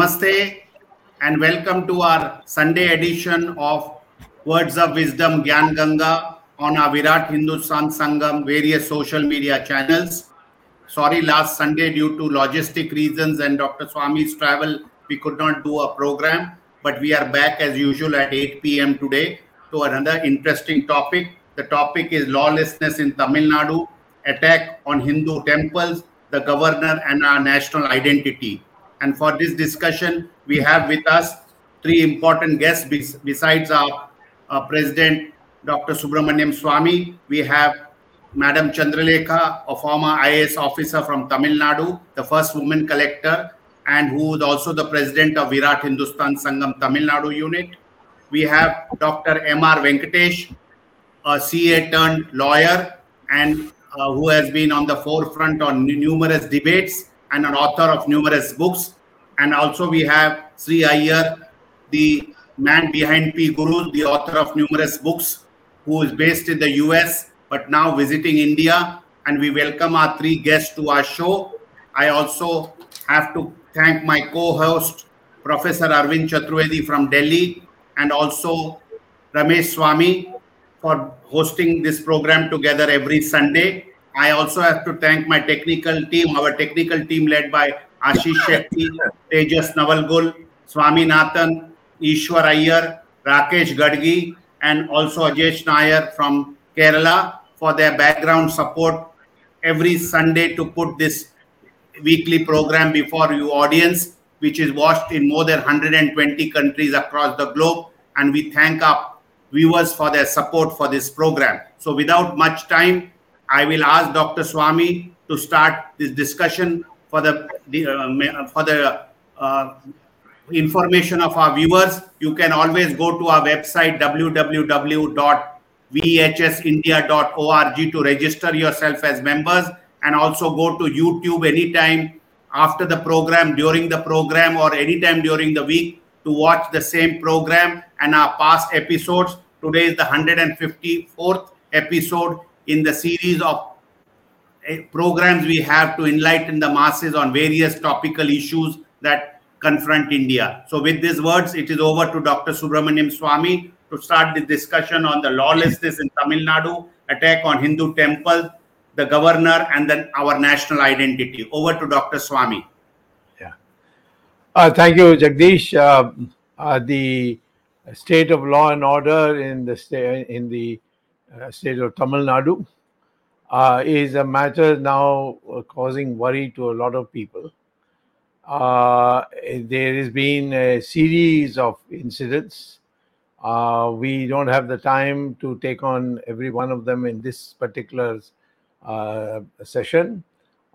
Namaste and welcome to our Sunday edition of Words of Wisdom Gyan Ganga on our Virat Hindustan Sangam various social media channels. Sorry, last Sunday, due to logistic reasons and Dr. Swamy's travel, we could not do a program, but we are back as usual at 8 p.m. today to another interesting topic. The topic is lawlessness in Tamil Nadu, attack on Hindu temples, the governor, and our national identity. And for this discussion, we have with us three important guests besides our, President, Dr. Subramanian Swamy. We have Madam Chandralekha, a former IAS officer from Tamil Nadu, the first woman collector, and who is also the president of Virat Hindustan Sangam Tamil Nadu unit. We have Dr. M.R. Venkatesh, a CA turned lawyer, and uh, who has been on the forefront on numerous debates and an author of numerous books. And also we have Sri Iyer, the man behind P Guru, the author of numerous books, who is based in the US but now visiting India. And we welcome our three guests to our show. I also have to thank my co-host, Professor Arvind Chaturvedi from Delhi, and also Ramesh Swamy for hosting this program together every Sunday. I also have to thank my technical team, our technical team led by Ashish Shetty, Tejas Navalgul, Swami Nathan, Ishwar Iyer, Rakesh Gadgi, and also Ajesh Nair from Kerala for their background support every Sunday to put this weekly program before you audience, which is watched in more than 120 countries across the globe. And we thank our viewers for their support for this program. So without much time, I will ask Dr. Swamy to start this discussion for the, uh, for the uh, information of our viewers. You can always go to our website www.vhsindia.org to register yourself as members and also go to YouTube anytime after the program, during the program, or anytime during the week to watch the same program and our past episodes. Today is the 154th episode in the series of eh, programs we have to enlighten the masses on various topical issues that confront India. So, with these words, it is over to Dr. Subramanian Swamy to start the discussion on the lawlessness in Tamil Nadu, attack on Hindu temples, the governor, and then our national identity. Over to Dr. Swamy. Yeah. Uh, thank you, Jagdish. Uh, uh, the state of law and order in the state in the state of Tamil Nadu uh, is a matter now uh, causing worry to a lot of people. there has been a series of incidents. we don't have the time to take on every one of them in this particular session.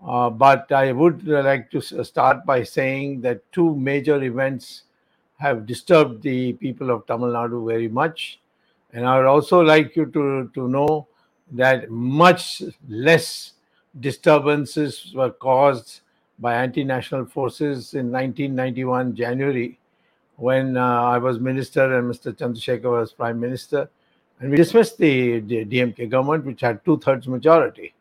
Uh, but I would like to start by saying that two major events have disturbed the people of Tamil Nadu very much. And I would also like you to, to know that much less disturbances were caused by anti-national forces in 1991 January when uh, I was minister and Mr. Chandrasekhar was prime minister. And we dismissed the, the DMK government, which had two-thirds majority.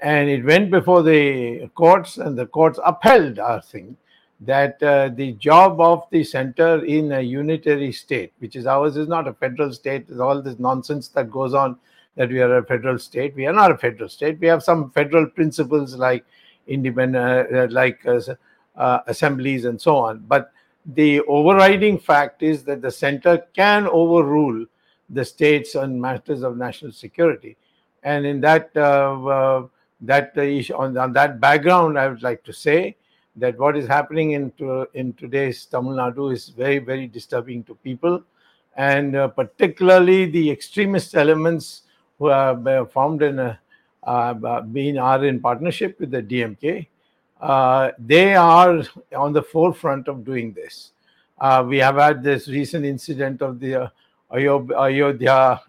And it went before the courts, and the courts upheld our thing that uh, the job of the center in a unitary state, which is ours, is not a federal state. There's all this nonsense that goes on that we are a federal state. We are not a federal state. We have some federal principles like independent, uh, like uh, uh, assemblies and so on. But the overriding fact is that the center can overrule the states on matters of national security. And in that uh, uh, that on, on that background, I would like to say that what is happening in, to, in today's Tamil Nadu is very, very disturbing to people. And uh, particularly the extremist elements who have uh, formed in a, uh, been are in partnership with the DMK. Uh, they are on the forefront of doing this. Uh, we have had this recent incident of the uh, Ayodhya,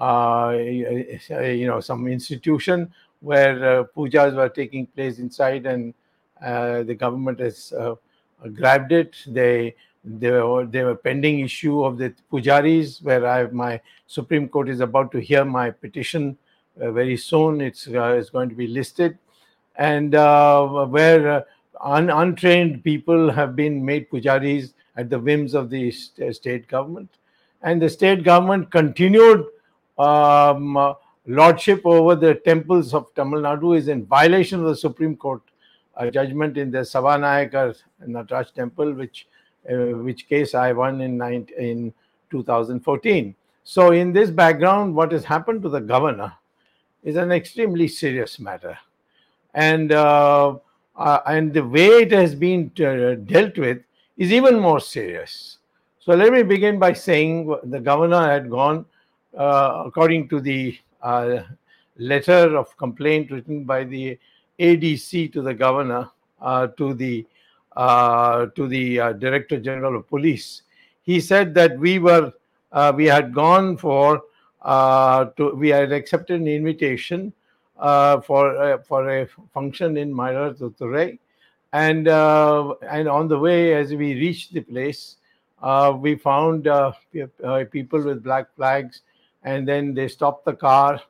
you know, some institution where pujas were taking place inside and uh, the government has uh, grabbed it. They they were, were pending issue of the pujaris, where I my Supreme Court is about to hear my petition uh, very soon. It's it's going to be listed, and where un- untrained people have been made pujaris at the whims of the st- state government. And the state government continued um, uh, lordship over the temples of Tamil Nadu is in violation of the Supreme Court uh, judgment in the Savanayakar Nataraj temple, which uh, which case I won in, 19, in 2014. So, in this background, what has happened to the governor is an extremely serious matter, and uh, uh, and the way it has been uh, dealt with is even more serious. So, let me begin by saying the governor had gone, uh, according to the letter of complaint written by the ADC to the governor, uh, to the uh, to the uh, Director General of Police. He said that we were we had gone for to we had accepted an invitation for for a function in Mayiladuthurai, and and on the way as we reached the place, uh, we found uh, people with black flags, and then they stopped the car.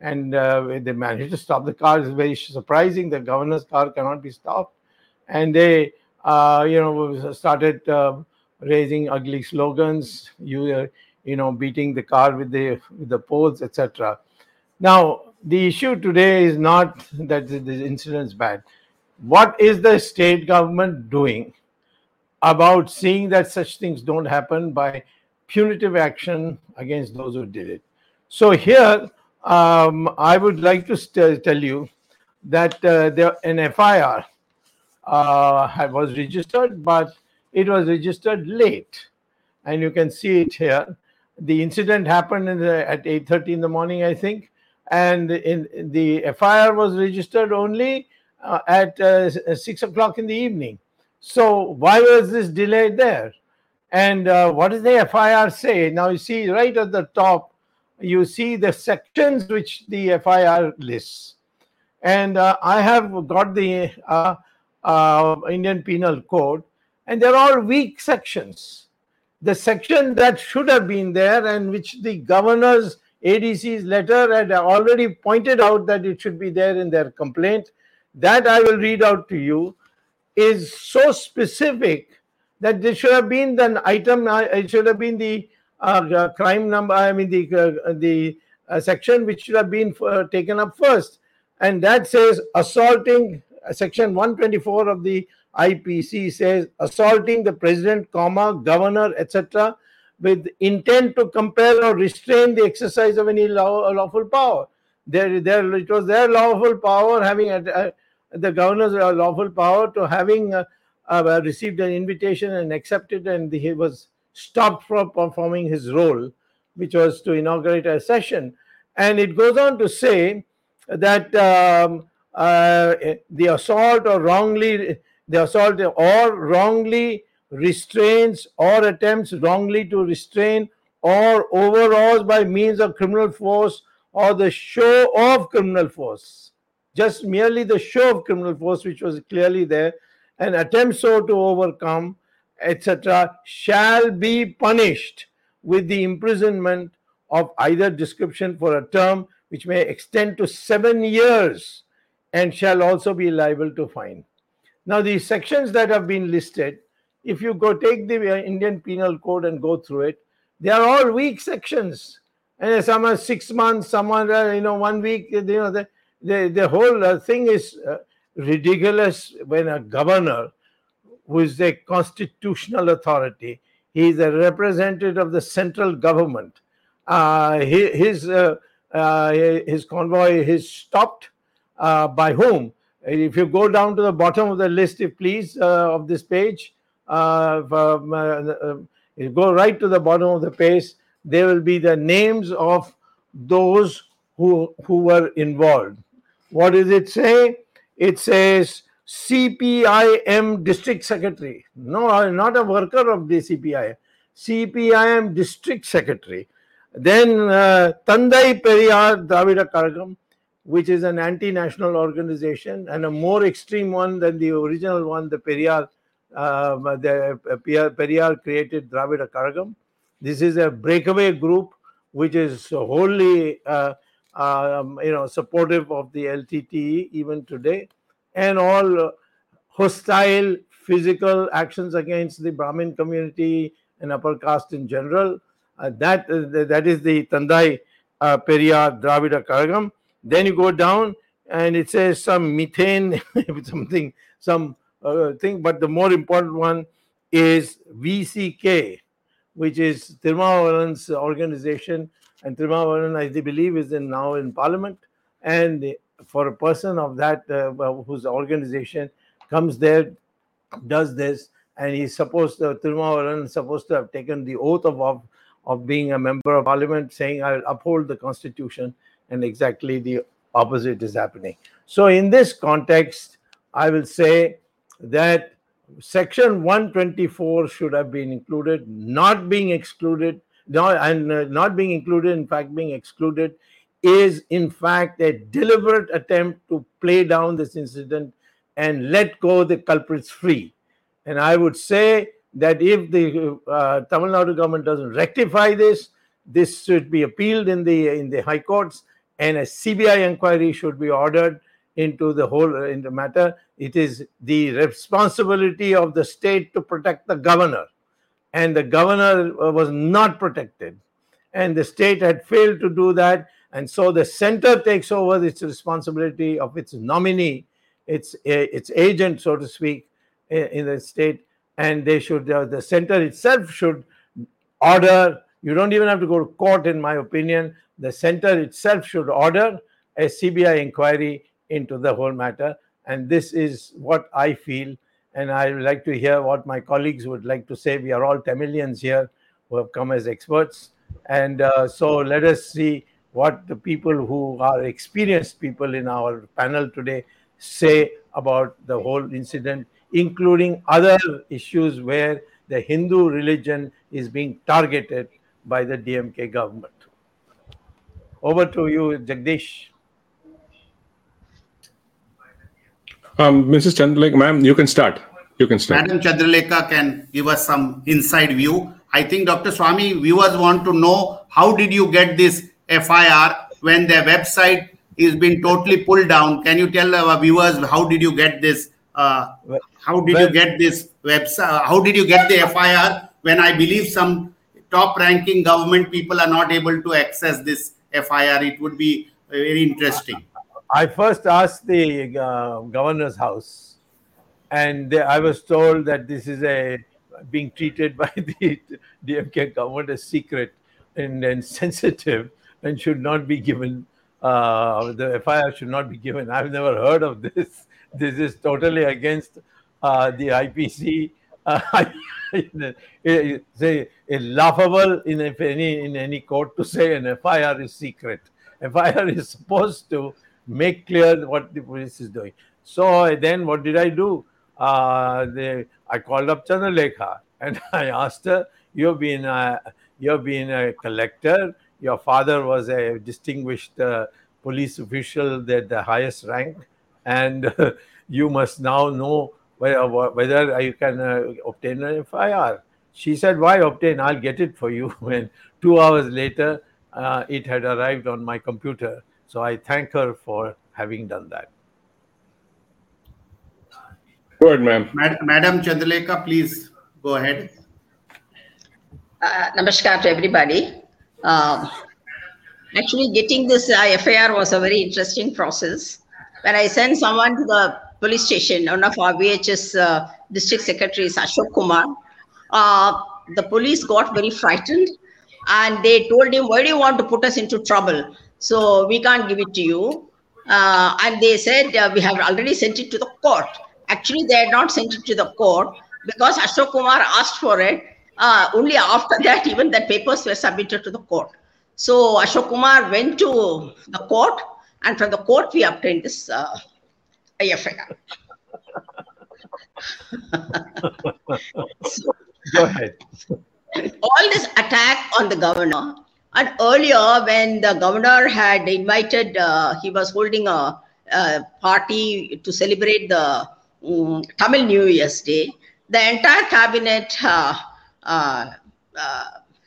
And uh, they managed to stop the car. It's very surprising. The governor's car cannot be stopped, and they uh, you know, started uh, raising ugly slogans, you, uh, you know, beating the car with the with the poles, etc. Now, the issue today is not that the is bad. What is the state government doing about seeing that such things don't happen by punitive action against those who did it? So here, um, I would like to st- tell you that uh, there an FIR uh, was registered, but it was registered late, and you can see it here. The incident happened in the, at 8:30 in the morning, I think, and in, in the FIR was registered only uh, at uh, six o'clock in the evening. So why was this delay there? And uh, what does the FIR say? Now you see right at the top, you see the sections which the FIR lists and uh, I have got the uh, uh, Indian Penal Code, and they're all weak sections. The section that should have been there, and which the governor's ADC's letter had already pointed out that it should be there in their complaint, that I will read out to you, is so specific that there should have been the item, uh, it should have been the uh, uh, crime number, I mean, the, uh, the uh, section which should have been taken up first and that says assaulting section 124 of the IPC says assaulting the president, comma governor, etc., with intent to compel or restrain the exercise of any law, lawful power. There, there, it was their lawful power having the governor's lawful power to having received an invitation and accepted, and he was stopped from performing his role, which was to inaugurate a session. And it goes on to say that um, uh, the assault or wrongly the assault or wrongly restrains or attempts wrongly to restrain or overawes by means of criminal force or the show of criminal force just merely the show of criminal force which was clearly there and attempts so to overcome etc shall be punished with the imprisonment of either description for a term which may extend to seven years and shall also be liable to fine. Now, the sections that have been listed, if you go take the uh, Indian Penal Code and go through it, they are all weak sections. And some are six months, some are, uh, you know, one week, you know, the, the, the whole uh, thing is ridiculous when a governor who is a constitutional authority, he is a representative of the central government. Uh, his uh, uh, his convoy is stopped uh, by whom? If you go down to the bottom of the list, if please, uh, of this page, you go right to the bottom of the page, there will be the names of those who who were involved. What does it say? It says CPIM district secretary. No, I'm not a worker of the CPIM. CPIM district secretary. Then uh, Tandai Periyar Dravida Kazhagam, which is an anti-national organization and a more extreme one than the original one, the Periyar, uh, the uh, Periyar created Dravida Kazhagam. This is a breakaway group which is wholly, uh, um, you know, supportive of the LTTE even today, and all hostile physical actions against the Brahmin community and upper caste in general. Uh, that uh, that is the Tandai uh, Periyar Dravida Kazhagam. Then you go down and it says some methane, something, some uh, thing. But the more important one is VCK, which is Thirumavalavan's organization. And Tirumavaran, I believe, is in, now in parliament. And for a person of that, uh, whose organization comes there, does this, and he's supposed to, Thirumavalavan is supposed to have taken the oath of, of, of being a member of parliament, saying, I'll uphold the constitution, and exactly the opposite is happening. So, in this context, I will say that section 124 should have been included, not being excluded, not, and uh, not being included, in fact, being excluded, is in fact a deliberate attempt to play down this incident and let go the culprits free. And I would say that if the uh, Tamil Nadu government doesn't rectify this, this should be appealed in the in the high courts, and a CBI inquiry should be ordered into the whole uh, in the matter. It is the responsibility of the state to protect the governor, and the governor uh, was not protected, and the state had failed to do that, and so the center takes over its responsibility of its nominee, its its agent, so to speak, in the state, and they should uh, the center itself should order. You don't even have to go to court, in my opinion. The center itself should order a CBI inquiry into the whole matter. And this is what I feel. And I would like to hear what my colleagues would like to say. We are all Tamilians here who have come as experts. And uh, so let us see what the people who are experienced people in our panel today say about the whole incident, including other issues where the Hindu religion is being targeted by the DMK government. Over to you, Jagdish. Um, Mrs. Chandralekha, ma'am, you can start. You can start. Madam Chandralekha can give us some inside view. I think Dr. Swamy, viewers want to know how did you get this FIR when their website is being totally pulled down? Can you tell our viewers how did you get this? Uh, how did you get this website? How did you get the FIR when I believe some top-ranking government people are not able to access this FIR? It would be very interesting. I first asked the uh, governor's house, and they, I was told that this is a being treated by the DMK government as secret and, and sensitive and should not be given. Uh, the FIR should not be given. I've never heard of this. This is totally against uh, the IPC. Uh, it's a, a laughable in any in any court to say an FIR is secret. FIR is supposed to make clear what the police is doing. So then what did I do? Uh, I called up Chandralekha and I asked her, you've been, a, you've been a collector, your father was a distinguished uh, police official at the highest rank, and you must now know whether, whether you can uh, obtain an FIR. She said, why obtain? I'll get it for you. And two hours later, uh, it had arrived on my computer so I thank her for having done that. Good, ma'am. Mad- Madam Chandralekha, please go ahead. Uh, namaskar to everybody. Um, actually, getting this uh, FIR was a very interesting process. When I sent someone to the police station, one of our VHS uh, district secretaries, Ashok Kumar, uh, the police got very frightened and they told him, Why do you want to put us into trouble? So we can't give it to you. Uh, and they said, we have already sent it to the court. Actually, they had not sent it to the court because Ashok Kumar asked for it. Uh, only after that, even the papers were submitted to the court. So Ashok Kumar went to the court, and from the court, we obtained this uh, IFIR. so, Go ahead. All this attack on the governor and earlier, when the governor had invited, uh, he was holding a, a, party to celebrate the um, Tamil New Year's Day. The entire cabinet uh, uh, uh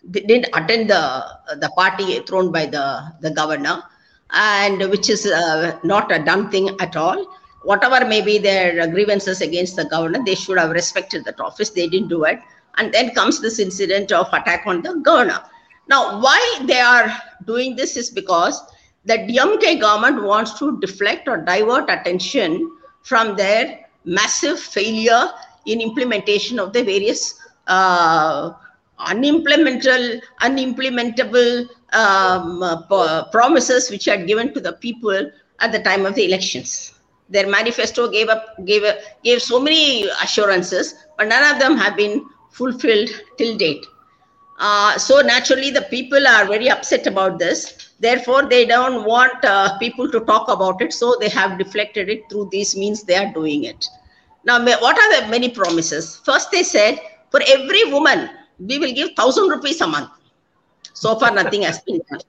didn't attend the the party thrown by the the governor, and which is uh, not a done thing at all. whatever may be their grievances against the governor, they should have respected that office. They didn't do it. And then comes this incident of attack on the governor. Now, why they are doing this is because the DMK government wants to deflect or divert attention from their massive failure in implementation of the various uh, unimplementable, unimplementable um, uh, promises which had given to the people at the time of the elections. Their manifesto gave up gave a, gave so many assurances, but none of them have been fulfilled till date. Uh, so naturally, the people are very upset about this. Therefore, they don't want uh, people to talk about it, so they have deflected it through these means. They are doing it. Now, what are the many promises? First, they said for every woman we will give thousand rupees a month. So far, nothing has been done.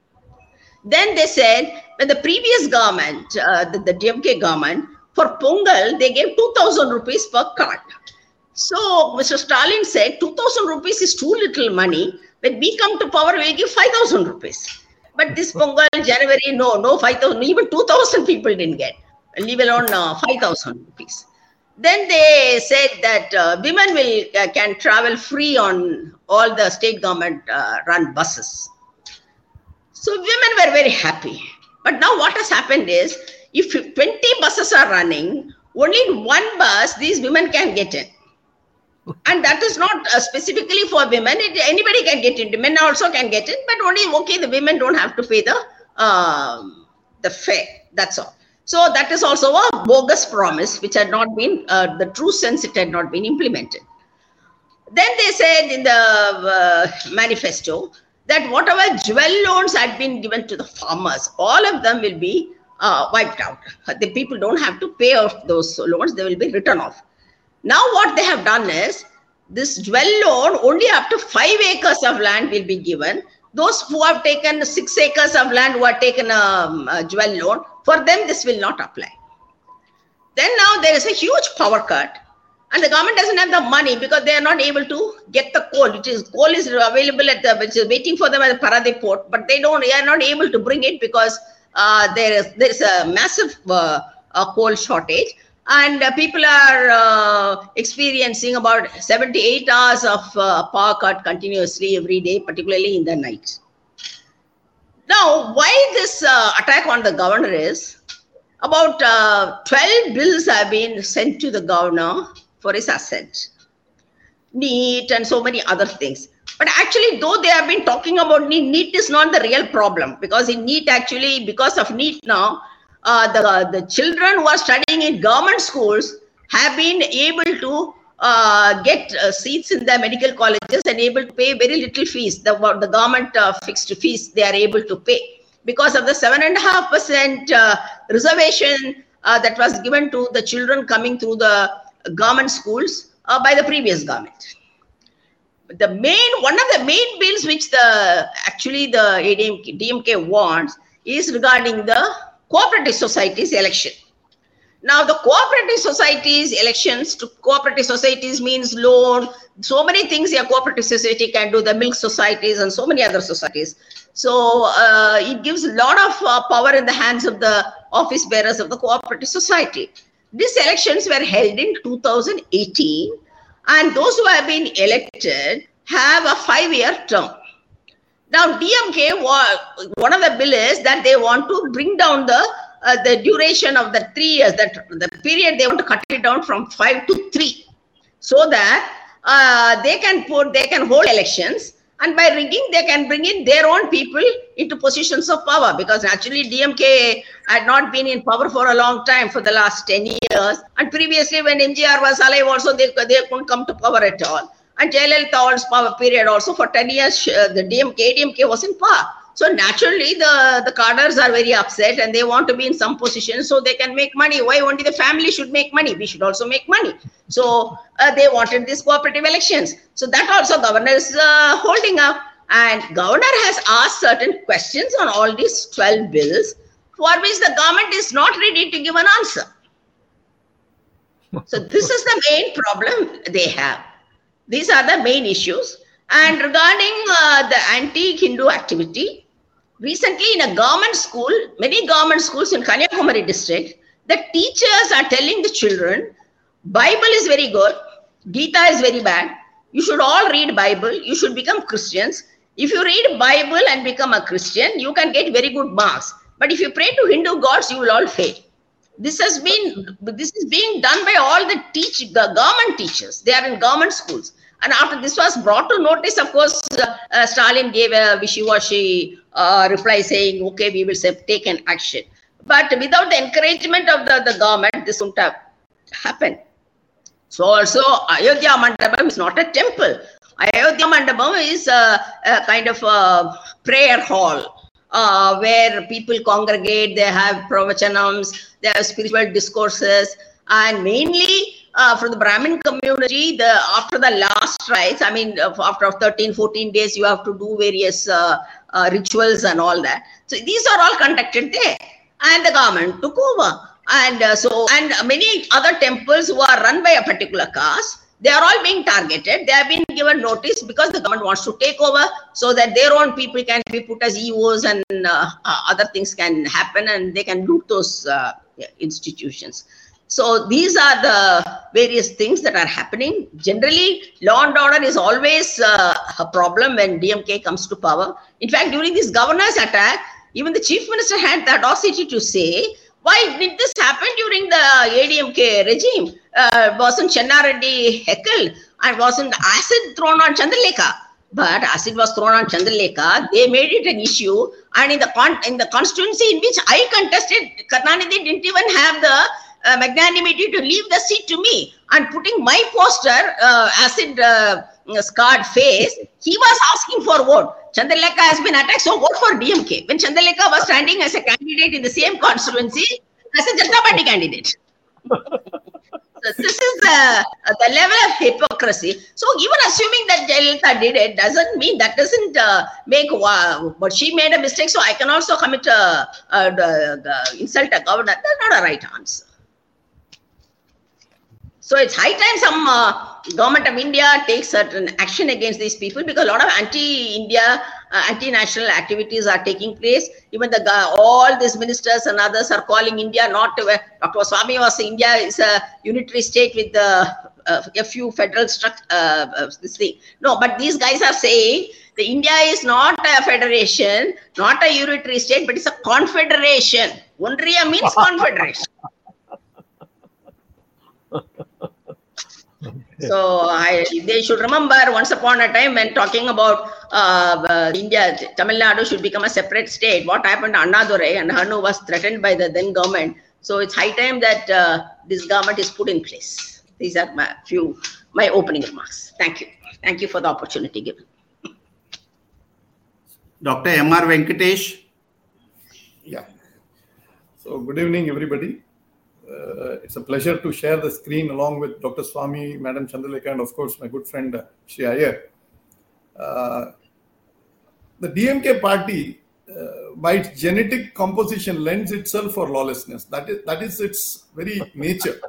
Then they said when the previous government, uh, the, the DMK government, for Pongal, they gave 2,000 rupees per card. So Mr. Stalin said 2,000 rupees is too little money. When we come to power, we'll give 5,000 rupees. But this Pongal, January, no, no 5,000, even 2,000 people didn't get, leave alone uh, 5,000 rupees. Then they said that uh, women will uh, can travel free on all the state government uh, run buses. So women were very happy. But now what has happened is, if 20 buses are running, only one bus these women can get in. And that is not uh, specifically for women. It, anybody can get in. Men also can get in, but only okay. The women don't have to pay the um, the fare. That's all. So that is also a bogus promise, which had not been, uh, the true sense, it had not been implemented. Then they said in the uh, manifesto that whatever jewel loans had been given to the farmers, all of them will be uh, wiped out. The people don't have to pay off those loans, they will be written off. Now, what they have done is this jewel loan only up to five acres of land will be given. Those who have taken six acres of land, who have taken a, um, a jewel loan, for them, this will not apply. Then now there is a huge power cut and the government doesn't have the money because they are not able to get the coal. It is coal is available at the which is waiting for them at the Paradip port, but they don't. They are not able to bring it because uh, there is there is a massive uh, uh, coal shortage, and uh, people are uh, experiencing about 78 hours of uh, power cut continuously every day, particularly in the night. Now, why this uh, attack on the governor is about uh, 12 bills have been sent to the governor for his assent, NEET, and so many other things. But actually, though they have been talking about NEET, NEET is not the real problem because in NEET, actually, because of NEET now, uh, the, the children who are studying in government schools have been able to uh, get uh, seats in the medical colleges and able to pay very little fees. The, the government uh, fixed fees they are able to pay because of the seven and a half percent uh, reservation uh, that was given to the children coming through the government schools uh, by the previous government. The main one of the main bills which the actually the DMK wants is regarding the cooperative societies election now, the cooperative societies elections to cooperative societies means loan, so many things a cooperative society can do, the milk societies and so many other societies. So uh, it gives a lot of uh, power in the hands of the office bearers of the cooperative society. These elections were held in 2018 and those who have been elected have a five-year term. Now, DMK, one of the bill is that they want to bring down the uh, the duration of the three years, that the period they want to cut it down from five to three, so that uh, they can put, they can hold elections, and by rigging, they can bring in their own people into positions of power. Because actually, DMK had not been in power for a long time, for the last ten years, and previously, when MGR was alive, also they they couldn't come to power at all. And Jayalalitha's power period also for 10 years, uh, the DMK, DMK was in power. So naturally, the, the cadres are very upset and they want to be in some position so they can make money. Why only the family should make money? We should also make money. So uh, they wanted these cooperative elections. So that also governor is uh, holding up. And governor has asked certain questions on all these 12 bills for which the government is not ready to give an answer. So this is the main problem they have. These are the main issues. And regarding uh, the anti-Hindu activity, recently in a government school, many government schools in Kanyakumari district, the teachers are telling the children, Bible is very good, Gita is very bad. You should all read Bible. You should become Christians. If you read Bible and become a Christian, you can get very good marks. But if you pray to Hindu gods, you will all fail. This has been this is being done by all the teach the government teachers. They are in government schools. And after this was brought to notice, of course, uh, uh, Stalin gave a wishy-washy uh, reply saying, "Okay, we will say, take an action." But without the encouragement of the, the government, this wouldn't have happened. So also Ayodhya Mandapam is not a temple. Ayodhya Mandapam is a, a kind of a prayer hall uh, where people congregate, they have pravachanams, they have spiritual discourses, and mainly uh, for the Brahmin community, the after the last rites, I mean, after 13, 14 days, you have to do various uh, uh, rituals and all that. So these are all conducted there, and the government took over. And uh, so and many other temples who are run by a particular caste they are all being targeted. They have been given notice because the government wants to take over so that their own people can be put as eos and uh, uh, other things can happen and they can loot those uh, institutions. So these are the various things that are happening. Generally law and order is always uh, a problem when dmk comes to power. In fact during this governor's attack even the chief minister had the audacity to say why did this happen during the ADMK regime? Uh, wasn't Chenna Reddy heckled and wasn't acid thrown on Chandralekha? But acid was thrown on Chandralekha. They made it an issue. And in the con- in the constituency in which I contested, Karunanidhi didn't even have the uh, magnanimity to leave the seat to me. And putting my poster, uh, acid uh, scarred face, he was asking for vote. Chandralekha has been attacked, so vote for DMK. When Chandralekha was standing as a candidate in the same constituency as a Janata Party candidate. so this is the, the level of hypocrisy. So even assuming that Jayalalitha did it doesn't mean that doesn't uh, make, uh, but she made a mistake, so I can also commit a, a, a, insult a governor. That's not a right answer. So it's high time some uh, government of India takes certain action against these people because a lot of anti-India, uh, anti-national activities are taking place. Even the all these ministers and others are calling India not. Uh, Dr. Swamy was India is a unitary state with the, uh, a few federal. Uh, uh, this thing. No, but these guys are saying the India is not a federation, not a unitary state, but it's a confederation. Undriya means confederation. So I, they should remember once upon a time when talking about uh, uh, India, Tamil Nadu should become a separate state. What happened to Annadurai and Hannu was threatened by the then government. So it's high time that uh, this government is put in place. These are my few my opening remarks. Thank you. Thank you for the opportunity given. Dr. M.R. Venkatesh. Yeah. So good evening, everybody uh, it's a pleasure to share the screen along with Dr. Swamy, Madam Chandralekha, and of course my good friend uh, Shri Iyer. Uh, the DMK party, uh, by its genetic composition, lends itself for lawlessness. That is that is its very nature.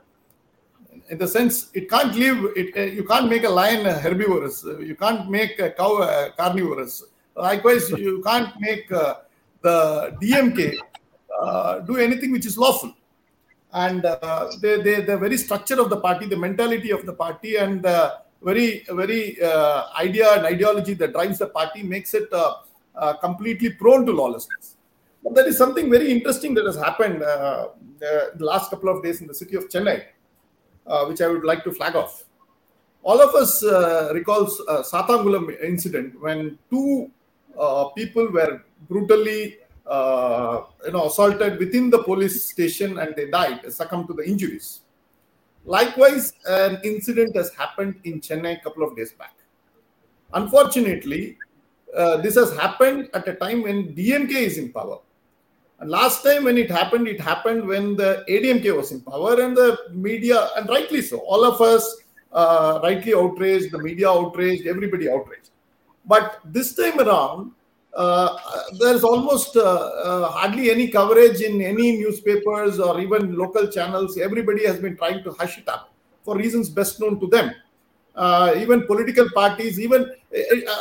In the sense, it can't live. It, uh, you can't make a lion herbivorous. You can't make a cow carnivorous. Likewise, you can't make uh, the DMK do anything which is lawful and uh, they, the very structure of the party, the mentality of the party, and the very, very uh, idea and ideology that drives the party makes it uh, uh completely prone to lawlessness. But there is something very interesting that has happened uh, the last couple of days in the city of Chennai, uh, which I would like to flag off. All of us recalls uh, Sathankulam incident when two people were brutally uh, you know, assaulted within the police station and they died, succumbed to the injuries. Likewise, an incident has happened in Chennai a couple of days back. Unfortunately, uh, this has happened at a time when DMK is in power. And last time when it happened, it happened when the ADMK was in power and the media, and rightly so, all of us uh, rightly outraged, the media outraged, everybody outraged. But this time around, uh, there's almost uh, uh, hardly any coverage in any newspapers or even local channels. Everybody has been trying to hush it up for reasons best known to them. Uh, even political parties, even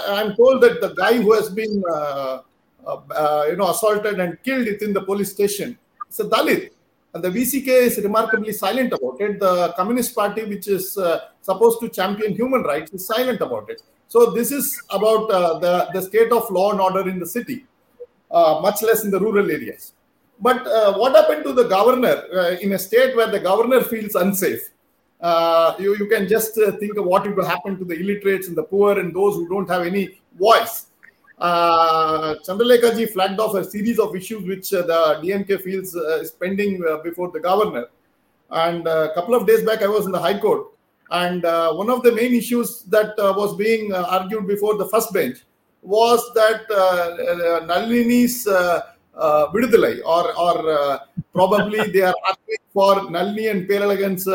I'm told that the guy who has been, uh, uh, you know, assaulted and killed within the police station is a Dalit. and the VCK is remarkably silent about it. The Communist Party, which is supposed to champion human rights, is silent about it. So this is about uh, the, the state of law and order in the city, uh, much less in the rural areas. But uh, what happened to the governor uh, in a state where the governor feels unsafe? Uh, you, you can just think of what will happen to the illiterates and the poor and those who don't have any voice uh, Chandralekha flagged off a series of issues which uh, the DMK feels uh, is pending uh, before the governor. And uh, a couple of days back, I was in the High Court, and uh, one of the main issues that uh, was being uh, argued before the first bench was that uh, uh, Nalini's uh, vidudalai, or or probably they are asking for Nalini and Perarivalan's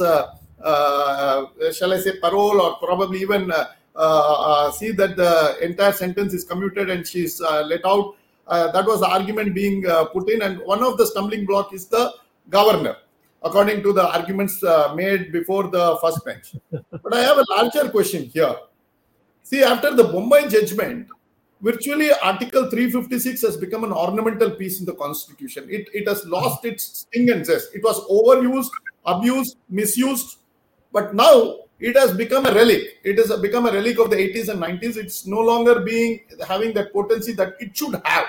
uh, shall I say, parole, or probably even. See that the entire sentence is commuted and she's let out. That was the argument being put in, and one of the stumbling block is the governor, according to the arguments uh, made before the first bench. but I have a larger question here. See, after the Bommai judgment, virtually Article 356 has become an ornamental piece in the Constitution. It, it has lost its sting and zest. It was overused, abused, misused, but now it has become a relic. It has become a relic of the 80s and 90s. It's no longer being having that potency that it should have.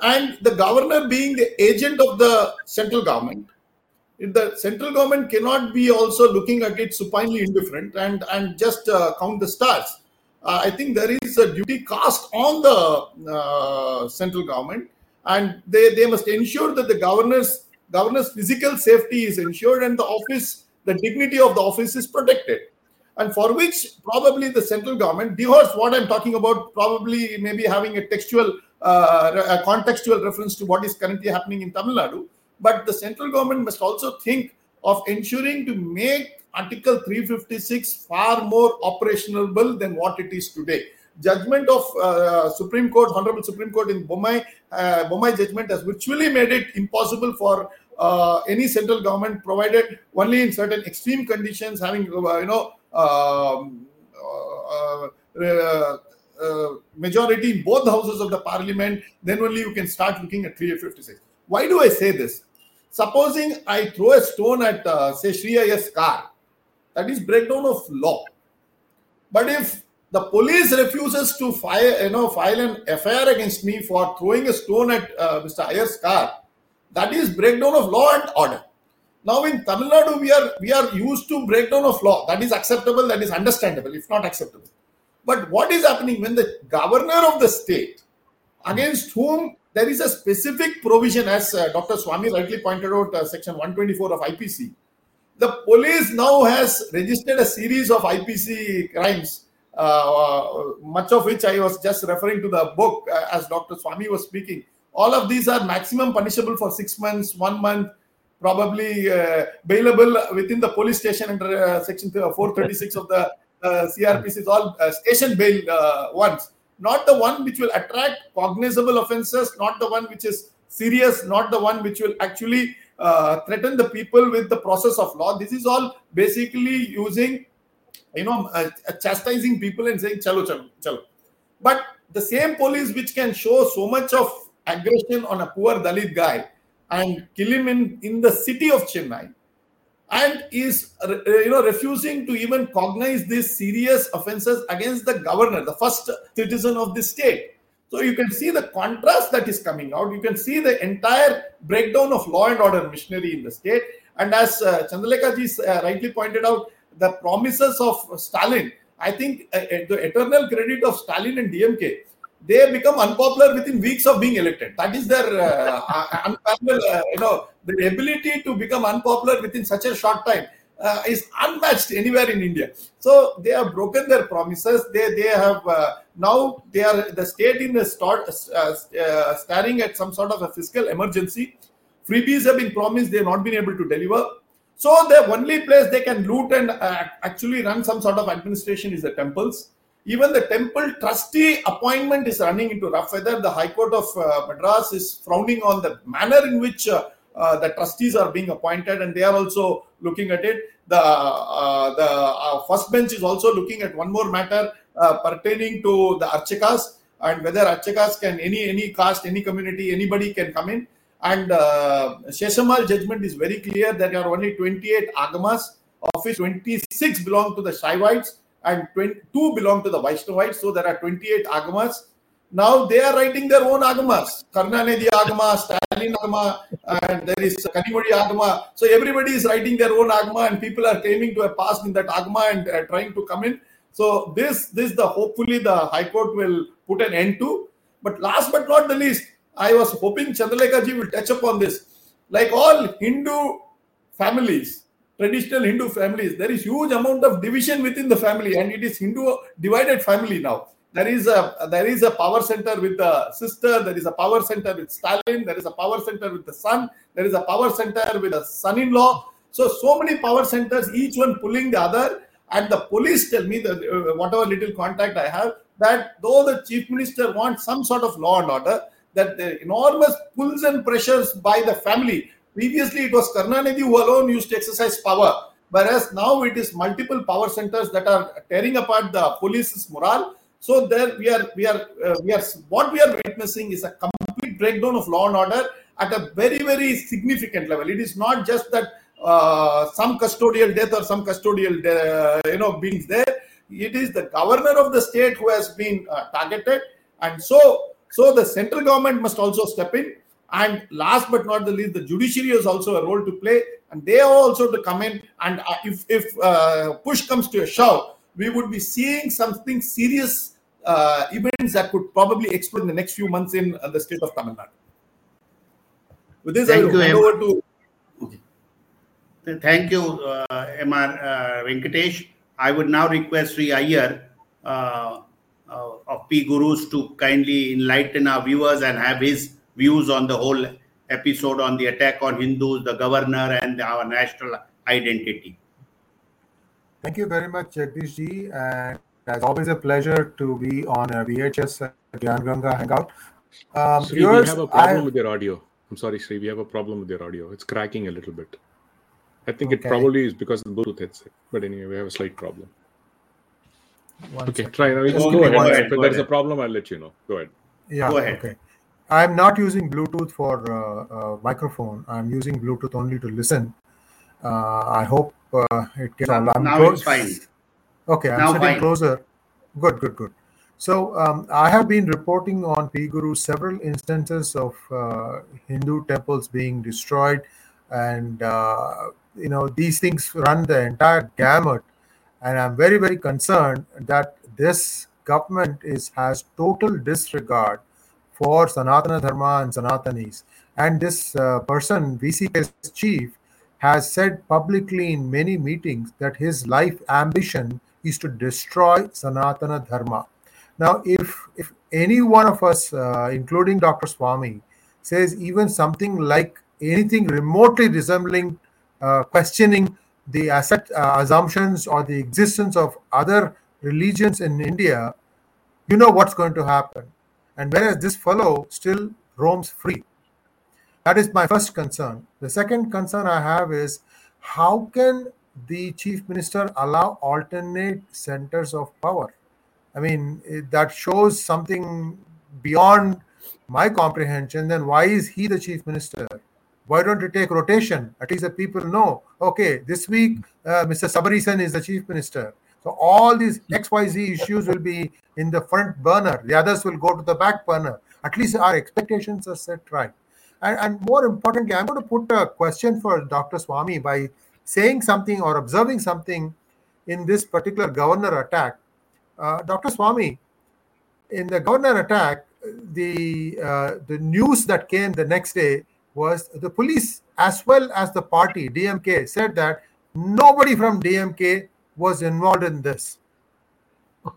And the governor being the agent of the central government, the central government cannot be also looking at it supinely indifferent and and just uh, count the stars. Uh, I think there is a duty cast on the uh, central government, and they, they must ensure that the governor's governor's physical safety is ensured and the office the dignity of the office is protected and for which probably the central government dehots what i'm talking about probably maybe having a textual uh, a contextual reference to what is currently happening in tamil nadu but the central government must also think of ensuring to make article 356 far more operationable than what it is today. Judgment of uh, supreme court honorable supreme court in Bommai uh, Bommai judgment has virtually made it impossible for uh, any central government provided only in certain extreme conditions having uh, you know um, uh, uh, majority in both houses of the parliament then only you can start looking at 356 why do i say this supposing i throw a stone at uh, say Shri Iyer's car that is breakdown of law. But if the police refuses to file you know file an FIR against me for throwing a stone at uh, Mr. Iyer's car that is breakdown of law and order. Now in tamil nadu we are we are used to breakdown of law. That is acceptable that is understandable if not acceptable. But what is happening when the governor of the state against whom there is a specific provision as uh, dr Swamy rightly pointed out uh, section 124 of ipc the police now has registered a series of ipc crimes uh, uh, much of which i was just referring to the book uh, as dr Swamy was speaking. All of these are maximum punishable for six months, one month, probably uh, bailable within the police station under section 436 of the CRPC is all station bail ones, not the one which will attract cognizable offences, not the one which is serious, not the one which will actually uh, threaten the people with the process of law. This is all basically using, you know, uh, chastising people and saying chalo chalo chalo. But the same police which can show so much of aggression on a poor Dalit guy and kill him in, in the city of Chennai and is uh, you know refusing to even cognize these serious offenses against the governor, the first citizen of the state. So you can see the contrast that is coming out. You can see the entire breakdown of law and order machinery in the state. And as uh, Chandralekha ji uh, rightly pointed out, the promises of Stalin, I think uh, the eternal credit of Stalin and DMK they become unpopular within weeks of being elected. That is their uh, unparalleled, uh, you know, the ability to become unpopular within such a short time uh, is unmatched anywhere in India. So they have broken their promises. They they have uh, now they are the state in the start uh, uh, staring at some sort of a fiscal emergency. Freebies have been promised. They have not been able to deliver. So the only place they can loot and uh, actually run some sort of administration is the temples even the temple trustee appointment is running into rough weather. The High Court of uh, Madras is frowning on the manner in which uh, the trustees are being appointed, and they are also looking at it. The uh, the uh, first bench is also looking at one more matter uh, pertaining to the archakas and whether archakas can any any caste, any community, anybody can come in. And uh, Seshammal judgment is very clear. That there are only 28 agamas, of which 26 belong to the Shaivites and 22 belong to the Vaishnavites. So there are 28 agamas. Now they are writing their own agamas. Karunanidhi agama, Stalin agama, and there is Kanimozhi agama. So everybody is writing their own agama, and people are claiming to have passed in that agama and uh, trying to come in. So this, this the hopefully the High Court will put an end to. But last but not the least, I was hoping Chandralekha ji will touch upon this. Like all Hindu families, traditional Hindu families, there is huge amount of division within the family, and it is Hindu divided family now. There is a there is a power center with the sister. There is a power center with Stalin. There is a power center with the son. There is a power center with a son-in-law. So so many power centers, each one pulling the other. And the police tell me that uh, whatever little contact I have, that though the chief minister wants some sort of law and order, that the enormous pulls and pressures by the family. Previously, it was Karunanidhi who alone used to exercise power, whereas now it is multiple power centers that are tearing apart the police's morale. So there we are, we are, uh, we are. What we are witnessing is a complete breakdown of law and order at a very, very significant level. It is not just that uh, some custodial death or some custodial, uh, you know, beings there. It is the governor of the state who has been uh, targeted, and so so the central government must also step in. And last but not the least, the judiciary has also a role to play, and they are also to come in. And uh, if if uh, push comes to a shove, we would be seeing something serious uh, events that could probably explode in the next few months in uh, the state of Tamil Nadu. With this, Thank I will hand over to Thank you, uh, MR uh, Venkatesh. I would now request Sri Iyer uh, uh, of P Gurus to kindly enlighten our viewers and have his views on the whole episode on the attack on Hindus, the governor, and our national identity. Thank you very much, Jagdish ji. And it's always a pleasure to be on a VHS Gyan Ganga Hangout. Um, Sri, viewers, we have a problem I- with your audio. I'm sorry, Sri. We have a problem with your audio. It's cracking a little bit. I think it probably is because of the Bluetooth headset. But anyway, we have a slight problem. one Okay, second. try now. Just Just go me ahead. If there's a problem, I'll let you know. Go ahead. Yeah, Go ahead. okay. I'm not using Bluetooth for uh, uh, microphone. I'm using Bluetooth only to listen. Uh, I hope uh, it gets. I'm Now close- it's fine. Okay, I'm Now sitting closer. Good, good, good. So um, I have been reporting on P Guru several instances of uh, Hindu temples being destroyed, and uh, you know these things run the entire gamut. And I'm very, very concerned that this government is has total disregard for Sanatana Dharma and Sanatanis. And this uh, person, VCK's chief, has said publicly in many meetings that his life ambition is to destroy Sanatana Dharma. Now, if if any one of us, uh, including Dr. Swamy, says even something like anything remotely resembling uh, questioning the asset uh, assumptions or the existence of other religions in India, you know what's going to happen. And whereas this fellow still roams free. That is my first concern. The second concern I have is how can the chief minister allow alternate centers of power? I mean, that shows something beyond my comprehension. Then why is he the chief minister? Why don't you take rotation? At least the people know. Okay, this week uh, Mr. Sabarisan is the chief minister. So all these XYZ issues will be in the front burner. The others will go to the back burner. At least our expectations are set right. And, and more importantly, I'm going to put a question for Dr. Swamy by saying something or observing something in this particular governor attack. Uh, Dr. Swamy, in the governor attack, the uh, the news that came the next day was the police as well as the party DMK said that nobody from DMK was involved in this.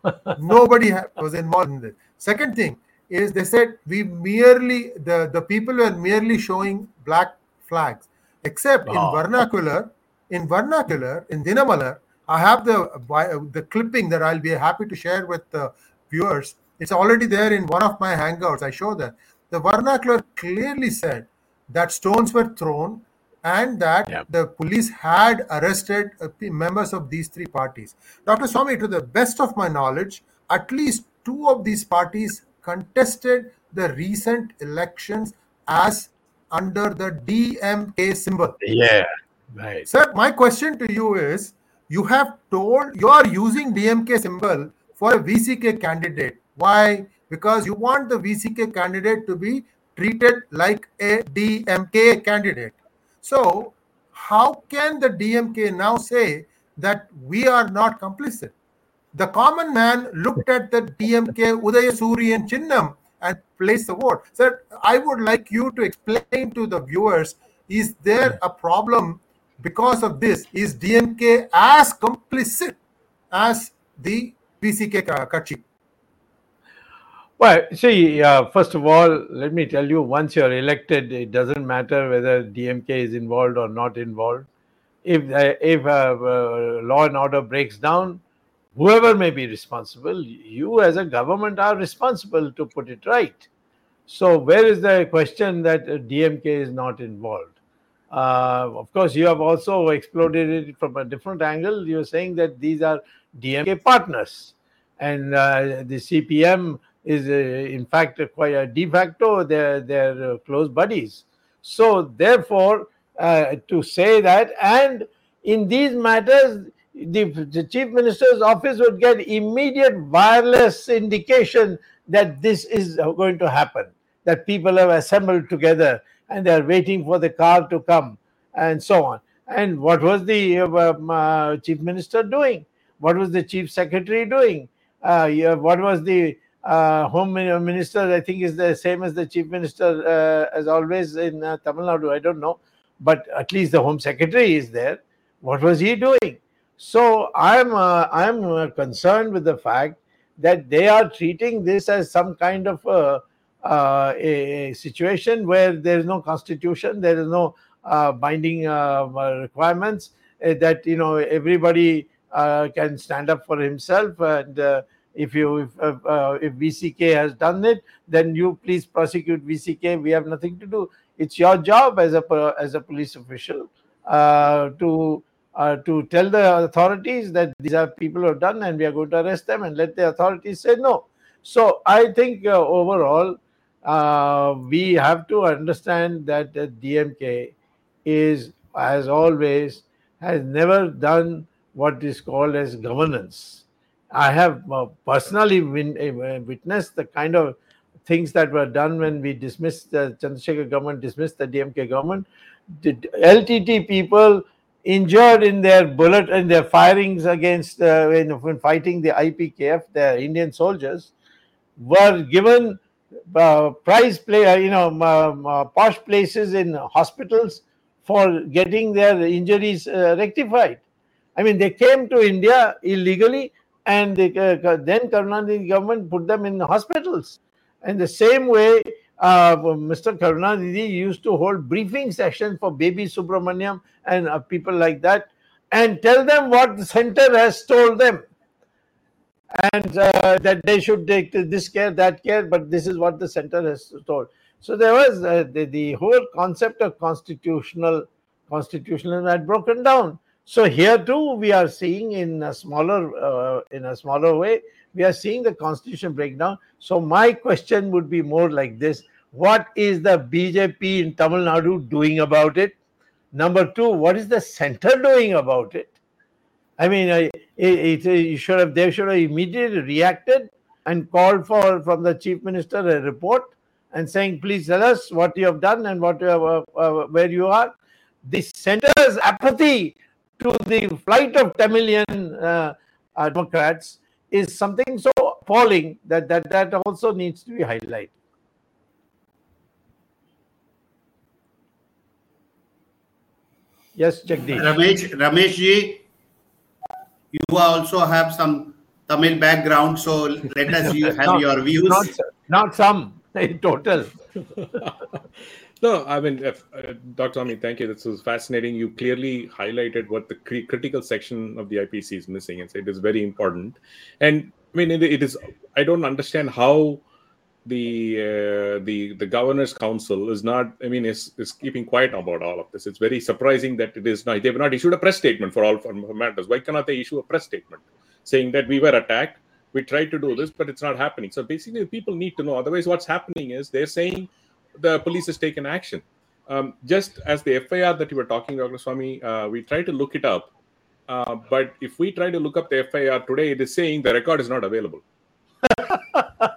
nobody ha- was involved in this. Second thing is they said we merely the the people were merely showing black flags, except in vernacular. In vernacular, in Dinamalar, I have the the clipping that I'll be happy to share with the viewers. It's already there in one of my hangouts. I show that the vernacular clearly said that stones were thrown and that Yep. the police had arrested uh, members of these three parties. Dr. Swamy, to the best of my knowledge, at least two of these parties contested the recent elections as under the DMK symbol. Yeah, right. Sir, my question to you is you have told you are using DMK symbol for a VCK candidate. Why? Because you want the VCK candidate to be treated like a DMK candidate. So, how can the DMK now say that we are not complicit? The common man looked at the DMK Udayasurian Chinnam and placed the vote. Sir, I would like you to explain to the viewers is there a problem because of this? Is DMK as complicit as the VCK Kachi? Well, see, uh, first of all, let me tell you once you're elected, it doesn't matter whether DMK is involved or not involved. If, uh, if uh, uh, law and order breaks down, whoever may be responsible, you as a government are responsible to put it right. So, where is the question that DMK is not involved? Uh, of course, you have also exploded it from a different angle. You're saying that these are DMK partners, and uh, the CPM is uh, in fact quite a de facto they're they're uh, close buddies so therefore uh, to say that and in these matters the, the chief minister's office would get immediate wireless indication that this is going to happen that people have assembled together and they are waiting for the car to come and so on and what was the um, uh, chief minister doing what was the chief secretary doing uh, what was the uh, home minister, I think, is the same as the chief minister, uh, as always in uh, Tamil Nadu. I don't know, but at least the home secretary is there. What was he doing? So I'm uh, I'm uh, concerned with the fact that they are treating this as some kind of uh, a situation where there is no constitution, there is no binding requirements that you know everybody can stand up for himself and if you if, uh, uh if VCK has done it, then you please prosecute VCK. We have nothing to do. It's your job as a as a police official uh, to uh, to tell the authorities that these are people who have done and we are going to arrest them and let the authorities say no. So I think uh, overall uh, we have to understand that the DMK is, as always, has never done what is called as governance I have uh, personally uh, witnessed the kind of things that were done when we dismissed the Chandrasekhar government, dismissed the DMK government. The LTT people injured in their bullet and their firings against uh, when, when, fighting the IPKF, the Indian soldiers, were given uh, prize play, uh, you know, uh, posh places in hospitals for getting their injuries rectified. I mean, they came to India illegally and the, uh, then Karunanidhi government put them in hospitals. And the same way, uh, Mr. Karunanidhi used to hold briefing sessions for baby Subramaniam and uh, people like that and tell them what the center has told them and uh, that they should take this care, that care, but this is what the center has told. So there was uh, the, the whole concept of constitutional constitutionalism had broken down. So here too, we are seeing in a smaller uh, in a smaller way, we are seeing the constitution breakdown. So my question would be more like this: What is the BJP in Tamil Nadu doing about it? Number two, what is the center doing about it? I mean, it, it, it should have they should have immediately reacted and called for from the chief minister a report and saying, please tell us what you have done and what uh, uh, where you are. The center's apathy to the flight of Tamilian uh, uh, Democrats is something so appalling that, that that also needs to be highlighted. Yes, Jagdish. Ramesh, Ramesh ji, you also have some Tamil background, so let us have not, your views. Not, not some, in total. No, I mean, if, uh, Dr. Ami, thank you. This was fascinating. You clearly highlighted what the cr- critical section of the IPC is missing, and so it is very important. And I mean, it, it is. I don't understand how the uh, the the governor's council is not. I mean, is is keeping quiet about all of this. It's very surprising that it is not. They have not issued a press statement for all for matters. Why cannot they issue a press statement saying that we were attacked? We tried to do this, but it's not happening. So basically, people need to know. Otherwise, what's happening is they're saying the police has taken action. um, just as the FIR that you were talking, Dr. Swamy, uh, we try to look it up. Uh, but if we try to look up the FIR today, it is saying the record is not available.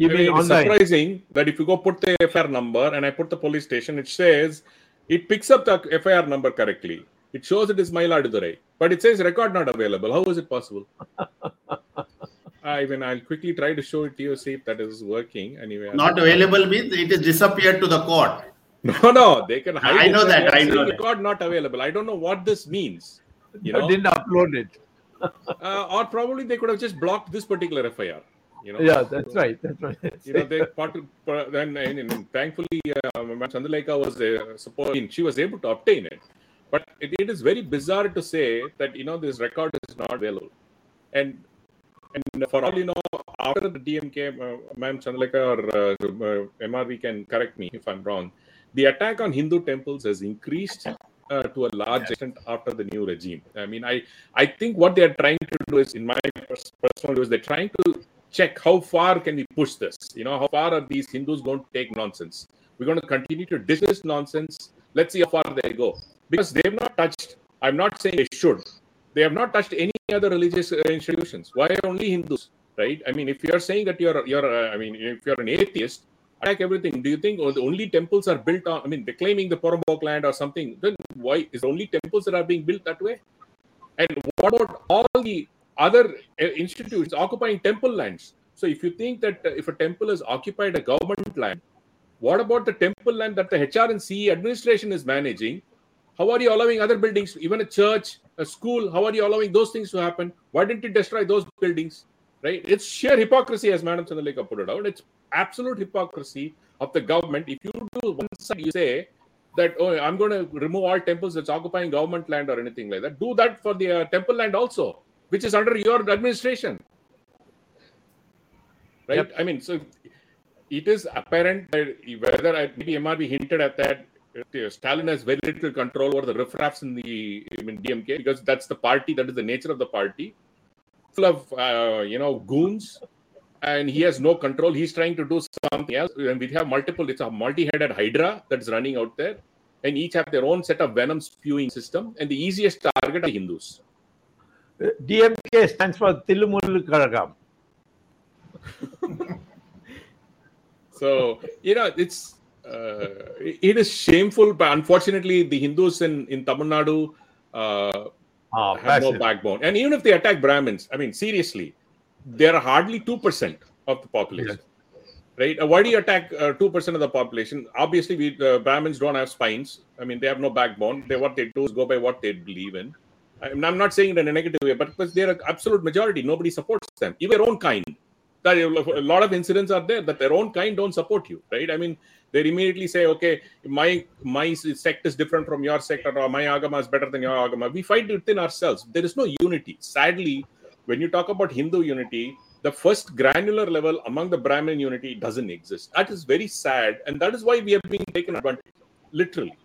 You I mean mean, it's online? surprising that if you go put the FIR number and I put the police station, it says it picks up the FIR number correctly. It shows it is Mayiladuthurai, but it says record not available. How is it possible? I mean, I'll quickly try to show it to you, see if that is working. Anyway, Not available means it is disappeared to the court. No, no, they can hide. I know that, I know saying that. Record not available. I don't know what this means. You I know, didn't upload it. uh, or probably they could have just blocked this particular FIR. You know, Yeah, that's right. That's right. you know they part, then and, and thankfully uh, Ma'am Chandralekha was uh, supporting she was able to obtain it but it, it is very bizarre to say that you know this record is not available and and for all you know after the dmk uh, ma'am Chandralekha or uh, uh, mrv can correct me if i'm wrong the attack on hindu temples has increased uh, to a large extent after the new regime i mean i i think what they are trying to do is in my personal view is they're trying to check how far can we push this? You know how far are these hindus going to take nonsense? We're going to continue to dismiss nonsense. Let's see how far they go. Because they've not touched i'm not saying they should. They have not touched any other religious uh, institutions. Why only hindus right? I mean if you're saying that you're you're uh, i mean if you're an atheist attack everything. Do you think oh, the only temples are built on i mean they're claiming the Poramboke land or something then why is only temples that are being built that way? And what about all the other uh, institutions occupying temple lands? So if you think that uh, if a temple has occupied a government land, what about the temple land that the HR and CE administration is managing? How are you allowing other buildings, even a church, a school? How are you allowing those things to happen? Why didn't you destroy those buildings? Right? It's sheer hypocrisy, as Madam Chandralekha put it out. It's absolute hypocrisy of the government. If you do one side, you say that oh, I'm going to remove all temples that's occupying government land or anything like that. Do that for the uh, temple land also, which is under your administration. Right? Yep. I mean, so it is apparent that whether I, maybe MRV hinted at that. uh, Stalin has very little control over the riffraffs in the I mean, DMK because that's the party, that is the nature of the party, full of uh, you know goons, and he has no control. He's trying to do something else, and we have multiple. It's a multi-headed hydra that's running out there, and each have their own set of venom spewing system. And the easiest target are Hindus. DMK stands for Tilumulu Kazhagam. So you know, it's uh, it is shameful, but unfortunately, the Hindus in in Tamil Nadu uh, Ah, have no backbone. And even if they attack Brahmins, I mean, seriously, they're hardly two percent of the population. Right? Uh, why do you attack two percent of the population? Obviously, we uh, Brahmins don't have spines. I mean, they have no backbone. They what they do is go by what they believe in. I'm not saying it in a negative way, but because they're an absolute majority, nobody supports them. Even their own kind. That a lot of incidents are there that their own kind don't support you, right? I mean, they immediately say, okay, my my sect is different from your sect, or my agama is better than your agama. We fight within ourselves. There is no unity. Sadly, when you talk about Hindu unity, the first granular level among the Brahmin unity doesn't exist. That is very sad, and that is why we have been taken advantage. Literally,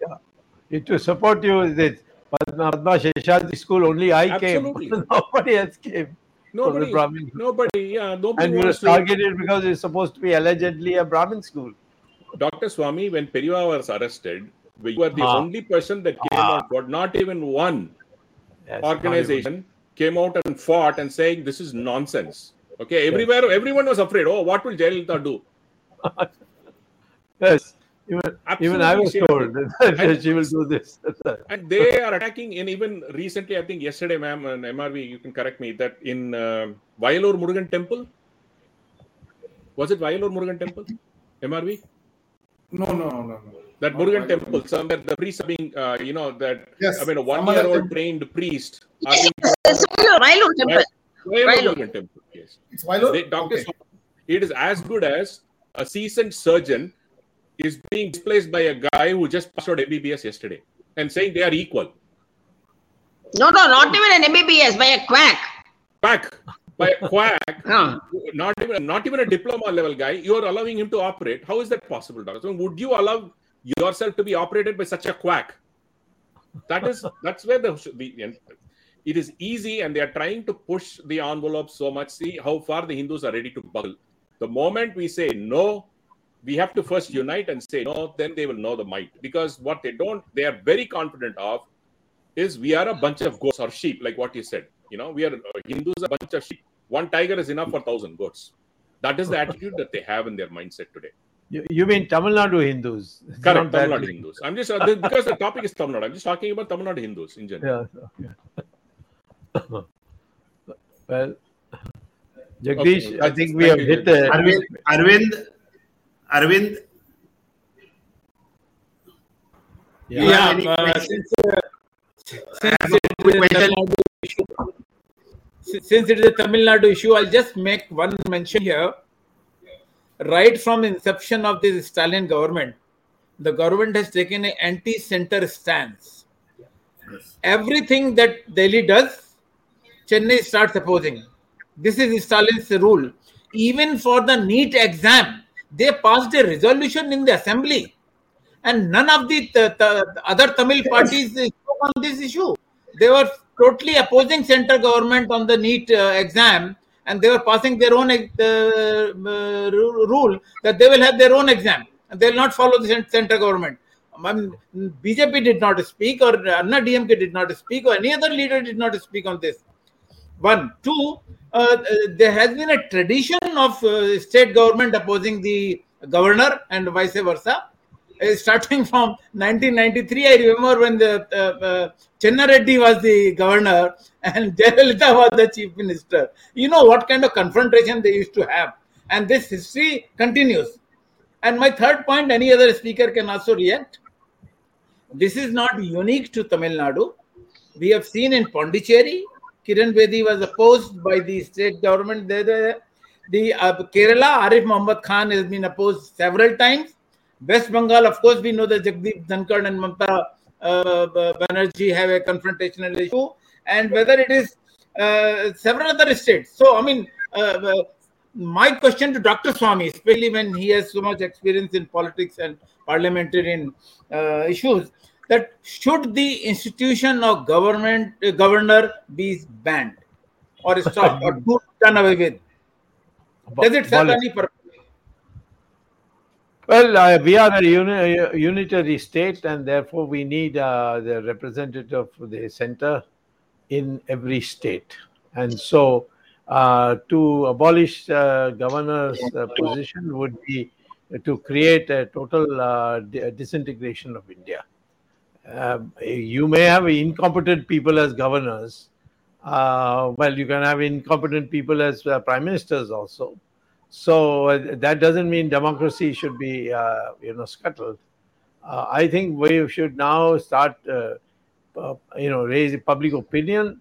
It to support you is this Padma Seshadri school, only I Absolutely. came. Nobody else came. nobody, nobody, yeah, nobody And we were wants to. targeted because it's supposed to be allegedly a Brahmin school. Dr. Swamy, when Periva was arrested, you were the Ah. only person that came Ah. out, but not even one Yes, organization came out and fought and saying this is nonsense. Okay, everywhere, everyone was afraid. Oh, what will Jayalalitha do? Yes. Even, even I was shameful. told that And- she will do this. And they are attacking, and even recently, I think yesterday, ma'am, and MRV, you can correct me, that in uh, Vayalur Murugan Temple, was it Vayalur Murugan Temple? MRV? No, no, no, no, no. That Not Murugan Vayalur. temple, somewhere the priests are being, uh, you know, that Yes, I mean, a some other one-year-old temple. trained priest. Are Yes, being it's Vailu- Vailu temple. Vayalur Vayalur. Murugan temple. Yes, It's Vylor? they, doctor, Okay. it is as good as a seasoned surgeon is being displaced by a guy who just passed out MBBS yesterday and saying they are equal. No, no, not even an MBBS, by a quack. Back by a quack. Huh. not even not even a diploma level guy. You are allowing him to operate. How is that possible doctor so would you allow yourself to be operated by such a quack? That is that's where the, the it is easy and they are trying to push the envelope so much. See how far the hindus are ready to buckle. The moment we say no we have to first unite and say no then they will know the might because what they don't they are very confident of is we are a bunch of goats or sheep like what you said you know we are uh, hindus a bunch of sheep one tiger is enough for thousand goats that is the attitude that they have in their mindset today You, you mean Tamil Nadu Hindus? It's correct tamil nadu hindus i'm just uh, because the topic is tamil nadu i'm just talking about tamil nadu hindus in general Yeah. okay. well, Jagdish, Okay, I think we have thank you, hit the. Arvind, Arvind, Arvind, Yeah. Yeah, any uh, since, uh, since it a is quick a question. Tamil Nadu issue, since it is a Tamil Nadu issue, I'll just make one mention here. Right from inception of this Stalin government, the government has taken an anti-center stance. Everything that Delhi does, Chennai starts opposing. This is Stalin's rule. Even for the NEET exam, they passed a resolution in the assembly and none of the, the, the other Tamil parties spoke on this issue. They were totally opposing central government on the NEET uh, exam, and they were passing their own uh, uh, rule that they will have their own exam and they will not follow the cent- central government. Mean, BJP did not speak, or Anna DMK did not speak, or any other leader did not speak on this. One, two, uh, there has been a tradition of uh, state government opposing the governor and vice versa. Uh, starting from 1993, I remember when the uh, uh, Chenna Reddy was the governor and Jayalalitha was the chief minister. You know what kind of confrontation they used to have, and this history continues. And my third point, any other speaker can also react. This is not unique to Tamil Nadu. We have seen in Pondicherry, Kiran Bedi was opposed by the state government. The, the, uh, Kerala, Arif Muhammad Khan has been opposed several times. West Bengal, of course, we know that Jagdeep Dhankhar and Mamata uh, Banerjee have a confrontational issue, and whether it is uh, several other states. So, I mean, uh, uh, my question to Dr. Swamy, especially when he has so much experience in politics and parliamentary uh, issues, that should the institution of government uh, governor be banned or stopped or done away with? Does it serve any purpose? Well, uh, we are a uni- unitary state, and therefore we need uh, the representative of the center in every state. And so, uh, to abolish uh, governor's uh, position would be to create a total uh, di- disintegration of India. Um, you may have incompetent people as governors. Uh, well, you can have incompetent people as uh, prime ministers also. So uh, that doesn't mean democracy should be, uh, you know, scuttled. Uh, I think we should now start, uh, uh, you know, raise public opinion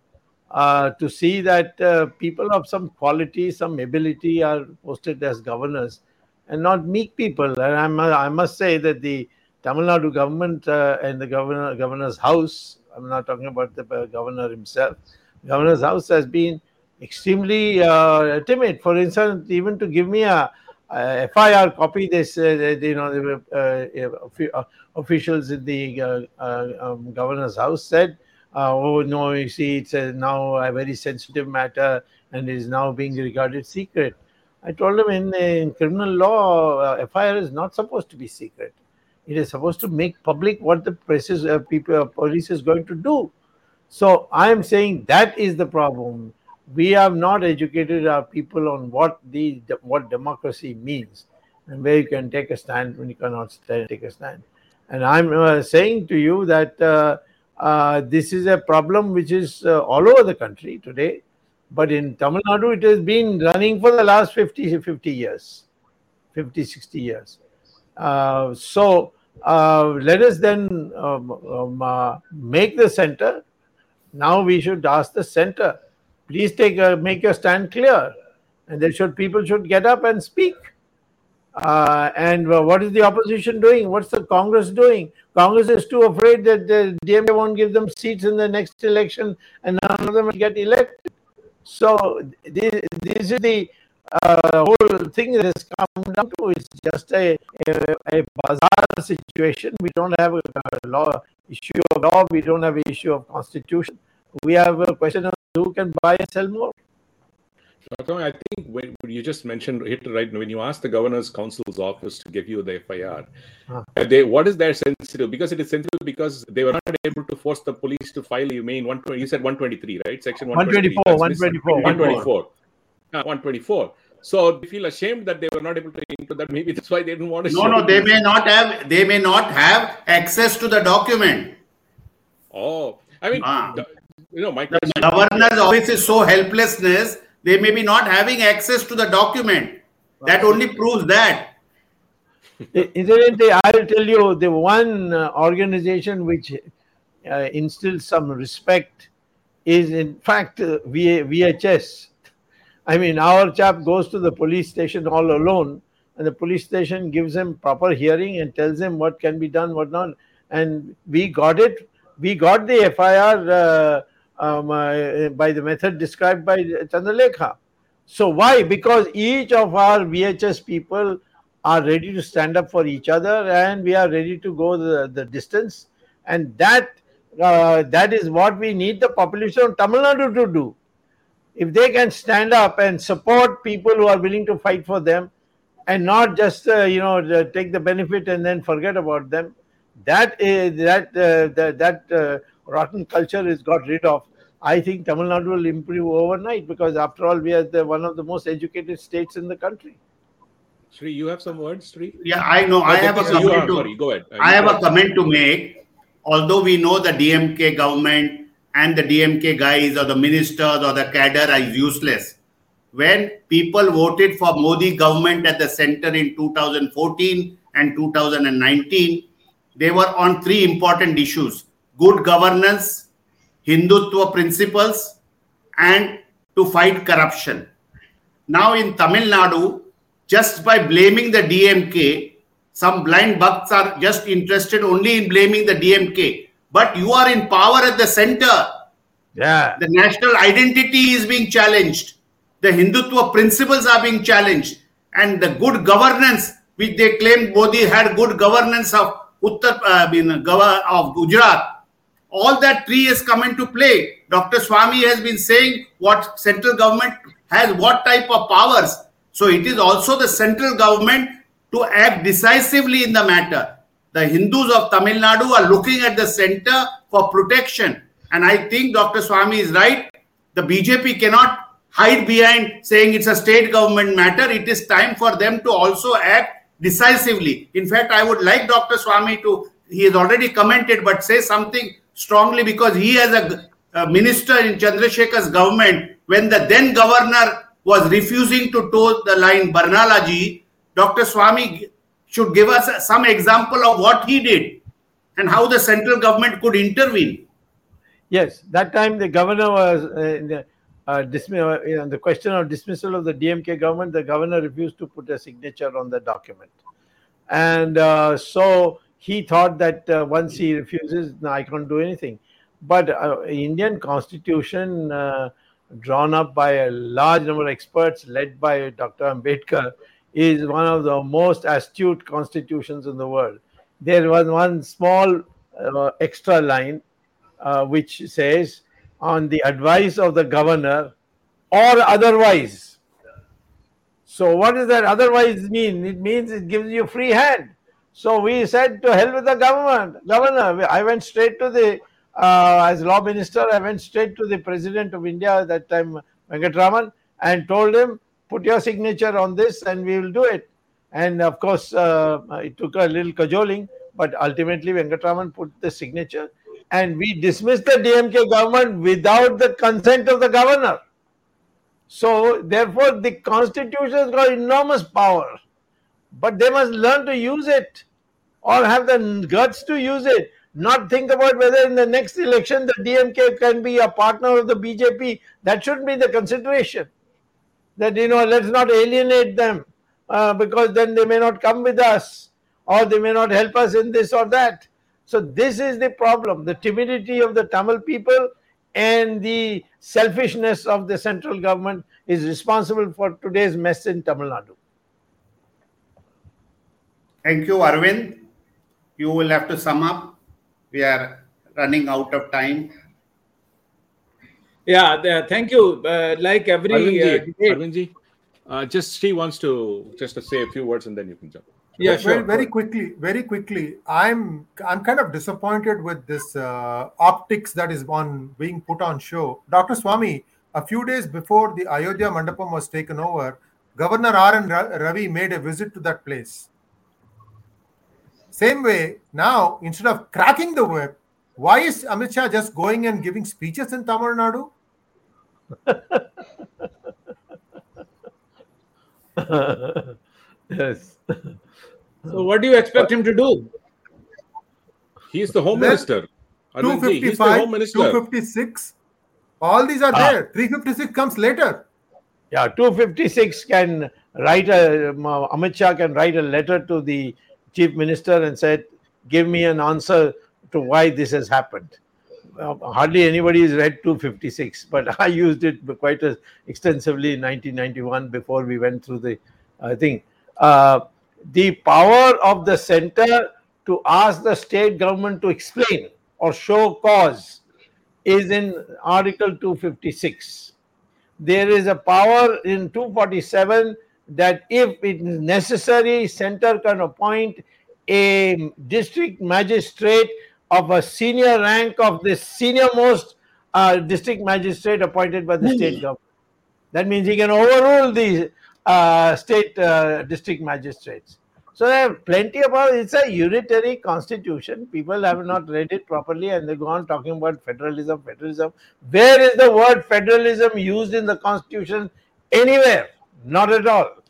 uh, to see that uh, people of some quality, some ability are posted as governors, and not meek people. And I I must say that the Tamil Nadu government uh, and the governor governor's house. I'm not talking about the uh, governor himself. Governor's house has been extremely uh, timid. For instance, even to give me a, a FIR copy, they said you know the uh, uh, officials in the uh, um, governor's house said, "Oh no, you see, it's a, now a very sensitive matter and is now being regarded secret." I told them in, in criminal law, FIR is not supposed to be secret. It is supposed to make public what the press is, uh, people, uh, police is going to do. So I am saying that is the problem. We have not educated our people on what the what democracy means and where you can take a stand when you cannot stand, take a stand. And I'm uh, saying to you that uh, uh, this is a problem which is uh, all over the country today. But in Tamil Nadu, it has been running for the last 50, 50 years, 50, 60 years. Uh, so uh, let us then um, um, uh, make the center. Now we should ask the center, please take a, make your stand clear, and there should people should get up and speak. Uh, and uh, what is the opposition doing? What's the Congress doing? Congress is too afraid that the DMK won't give them seats in the next election, and none of them will get elected. So this, this is the uh, whole thing that has come down to. It's just a, a, a bazaar situation. We don't have a, law issue of law. We don't have an issue of constitution. We have a question of who can buy and sell more. I think when you just mentioned hit right when you ask the governor's council's office to give you the FIR, Huh. uh, they what is their sensitive? Because it is sensitive because they were not able to force the police to file. You mean one twenty? You said one twenty three, right? Section one twenty 124, 124, 124, one twenty four. So they feel ashamed that they were not able to into that. Maybe that's why they didn't want to. No, show no, they it. may not have. They may not have access to the document. Oh, I mean, Ah. the- you know, my The governor's office is so helplessness. They may be not having access to the document. That only proves that. I- Incidentally, I'll tell you the one uh, organization which uh, instills some respect is, in fact, uh, V- VHS. I mean, our chap goes to the police station all alone, and the police station gives him proper hearing and tells him what can be done, what not. And we got it. We got the FIR uh, um, uh, by the method described by Chandralekha. So why? Because each of our VHS people are ready to stand up for each other, and we are ready to go the, the distance, and that uh, that is what we need the population of Tamil Nadu to do. If they can stand up and support people who are willing to fight for them, and not just uh, you know take the benefit and then forget about them, that is that uh, that, that uh, rotten culture is got rid of. I think Tamil Nadu will improve overnight because after all we are the, one of the most educated states in the country. Sri, you have some words, Sri? Yeah, I know. I have a comment are- to. sorry, go ahead. Uh, I have go a comment to make. Although we know the DMK government and the DMK guys or the ministers or the cadre are useless, when people voted for Modi government at the center in 2014 and 2019, they were on three important issues: good governance, Hindutva principles, and to fight corruption. Now in Tamil Nadu, just by blaming the DMK, some blind bucks are just interested only in blaming the DMK. But you are in power at the center. Yeah. The national identity is being challenged. The Hindutva principles are being challenged. And the good governance, which they claim Modi had good governance of Uttar, uh, I mean, of Gujarat, all that tree has come into play. Dr. Swamy has been saying what central government has what type of powers. So it is also the central government to act decisively in the matter. The Hindus of Tamil Nadu are looking at the center for protection. And I think Dr. Swamy is right. The BJP cannot hide behind saying it's a state government matter. It is time for them to also act decisively. In fact, I would like Dr. Swamy to, he has already commented, but say something strongly because he has a, a minister in Chandrasekhar's government when the then governor was refusing to toe the line, Barnalaji, Dr. Swamy should give us some example of what he did and how the central government could intervene. Yes, that time the governor was uh, in the, uh, uh, you know, the question of dismissal of the DMK government. The governor refused to put a signature on the document, and uh, so he thought that uh, once he refuses, no, I can't do anything. But uh, Indian Constitution, drawn up by a large number of experts, led by Dr. Ambedkar, is one of the most astute constitutions in the world. There was one small uh, extra line uh, which says, on the advice of the governor or otherwise. So, what does that otherwise mean? It means it gives you free hand. So, we said to hell with the government, governor. I went straight to the, uh, as law minister, I went straight to the president of India at that time, Venkatraman, and told him, put your signature on this and we will do it. And of course, uh, it took a little cajoling, but ultimately Venkatraman put the signature and we dismissed the DMK government without the consent of the governor. So, therefore, the constitution has got enormous power, but they must learn to use it or have the guts to use it. Not think about whether in the next election the DMK can be a partner of the BJP. That shouldn't be the consideration. That, you know, let's not alienate them uh, because then they may not come with us or they may not help us in this or that. So this is the problem: the timidity of the Tamil people and the selfishness of the central government is responsible for today's mess in Tamil Nadu. Thank you, Arvind. You will have to sum up. We are running out of time. Yeah, the, thank you. Uh, like every uh, Arvindji, debate- Arvindji, uh, just she wants to just to say a few words and then you can jump. yeah, very, sure. very quickly very quickly i'm i'm kind of disappointed with this uh, optics that is on being put on show dr swamy a few days before the ayodhya mandapam was taken over governor r n ravi made a visit to that place same way now instead of cracking the whip why is amit shah just going and giving speeches in tamil nadu yes. So, what do you expect him to do? He's the home Then minister. He's the 255 home minister. 256 all these are Ah. there 356 comes later Yeah, 256 can write a, um, Amit Shah can write a letter to the chief minister and said, give me an answer to why this has happened. Uh, hardly anybody has read 256, but I used it quite extensively in 1991 before we went through the uh, thing. Uh, the power of the center to ask the state government to explain or show cause is in Article 256 there is a power in 247 that if it is necessary, center can appoint a district magistrate of a senior rank of the senior most uh, district magistrate appointed by the state government. That means he can overrule the uh, state uh, district magistrates. So there are plenty about it's a unitary constitution. People have not read it properly and they go on talking about federalism, federalism. Where is the word federalism used in the constitution? Anywhere. Not at all.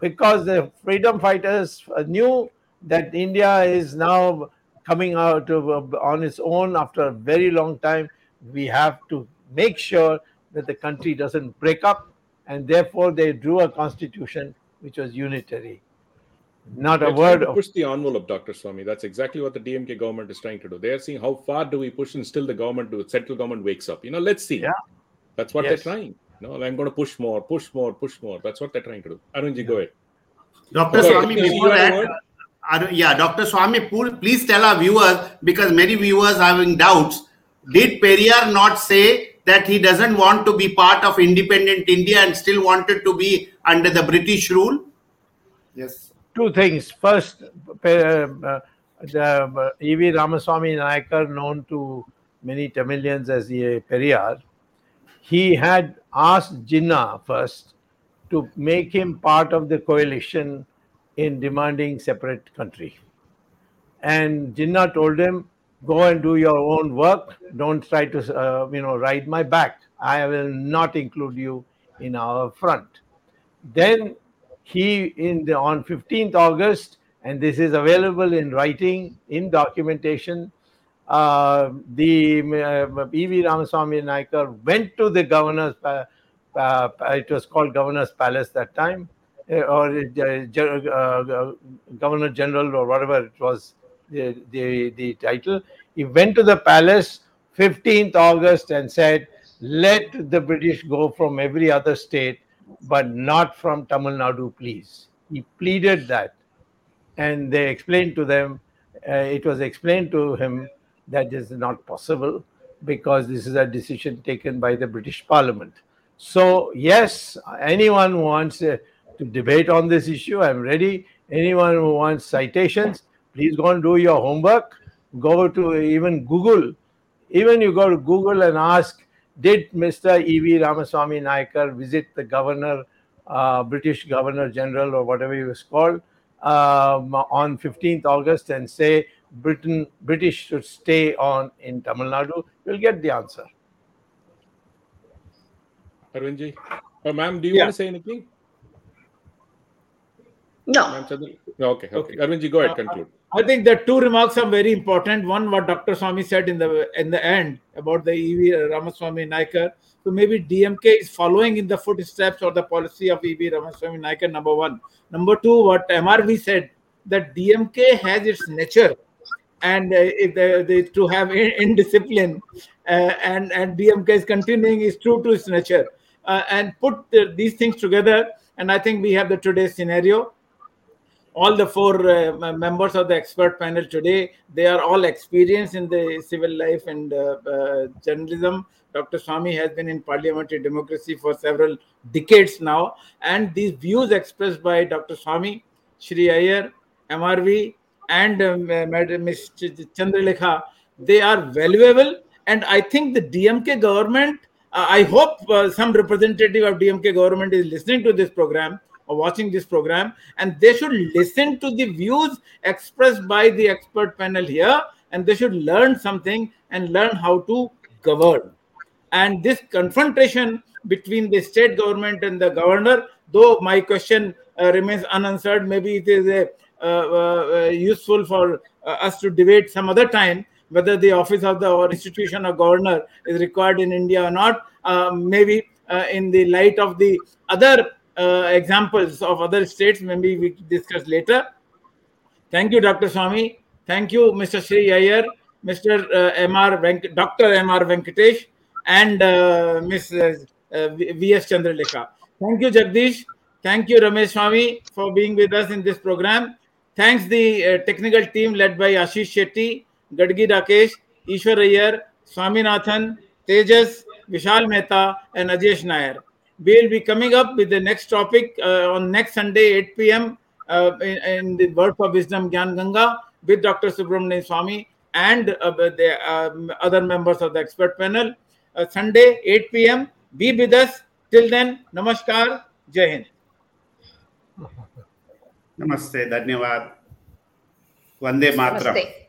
Because the freedom fighters knew that India is now coming out of, uh, on its own after a very long time. We have to make sure that the country doesn't break up and therefore they drew a constitution which was unitary. Not a They're word to of push the envelope, Dr. Swamy. That's exactly what the DMK government is trying to do. They are seeing how far do we push and still the government, the central government wakes up. You know, let's see. Yeah. That's what Yes. they're trying. No, I'm going to push more, push more, push more. That's what they're trying to do. Arunji, go ahead. Dr. Okay, Swamy, you before that, word? Yeah, Dr. Swamy, pu- please tell our viewers, because many viewers are having doubts, did Periyar not say that he doesn't want to be part of independent India and still wanted to be under the British rule? Yes. two things. First, uh, uh, the uh, E.V. Ramaswamy Naikar, known to many Tamilians as the Periyar, he had asked Jinnah first to make him part of the coalition in demanding separate country. And Jinnah told him, go and do your own work. Don't try to, uh, you know, ride my back. I will not include you in our front. Then he, in the on 15th August, and this is available in writing, in documentation, uh, the uh, E.V. Ramaswamy Naikar went to the governor's, pa- uh, it was called governor's palace that time, uh, or uh, uh, governor general or whatever it was, the, the, the title. He went to the palace 15th August and said, let the British go from every other state, but not from Tamil Nadu, please. He pleaded that. And they explained to them, uh, it was explained to him that is not possible because this is a decision taken by the British Parliament. So, yes, anyone wants uh, to debate on this issue, I'm ready. Anyone who wants citations, please go and do your homework. Go to even Google. Even you go to Google and ask, did Mr. E.V. Ramaswamy Naikar visit the governor, uh, British Governor General, or whatever he was called, um, on 15th August and say Britain, British should stay on in Tamil Nadu? You'll get the answer. Arvindji. Oh, ma'am, do you Yeah. want to say anything? No. Ma'am okay, okay. Arvindji, go ahead, conclude. I think the two remarks are very important. One, what Dr. Swamy said in the in the end about the EV Ramaswamy Naicker. So maybe DMK is following in the footsteps or the policy of EV Ramaswamy Naicker. Number one. Number two, what MRV said that DMK has its nature, and uh, if the, the, to have in- indiscipline, uh, and and DMK is continuing is true to its nature, uh, and put the, these things together. And I think we have the today's scenario all the four uh, members of the expert panel today. They are all experienced in the civil life and uh, uh, journalism. Dr. Swamy has been in parliamentary democracy for several decades now. And these views expressed by Dr. Swamy, Shri Iyer, MRV, and uh, Madam Ms. Chandralekha, they are valuable. And I think the DMK government, uh, I hope uh, some representative of DMK government is listening to this program watching this program, and they should listen to the views expressed by the expert panel here, and they should learn something and learn how to govern. And this confrontation between the state government and the governor, though my question uh, remains unanswered, maybe it is a, uh, uh, useful for uh, us to debate some other time whether the office of the or institution of governor is required in India or not. Uh, maybe uh, in the light of the other uh, examples of other states, maybe we discuss later. Thank you, Dr. Swamy. Thank you, Mr. Sri Iyer, Mr. Uh. Venk- Dr. M.R. Venkatesh, and uh, Ms. Uh, V.S. Chandralekha. Thank you, Jagdish. Thank you, Ramesh Swami, for being with us in this program. Thanks the uh, technical team led by Ashish Shetty, Gadgi Rakesh, Ishwar Iyer, Swaminathan, Tejas, Vishal Mehta, and Ajesh Nair. We'll be coming up with the next topic uh, on next Sunday, 8 p.m. Uh, in, in, the Words of Wisdom Gyan Ganga with Dr. Subramanian Swami and uh, the um, other members of the expert panel. Sunday, 8 p.m. Be with us. Till then, Namaskar. Jai Hind. Namaste, नमस्ते धन्यवाद वंदे मातरम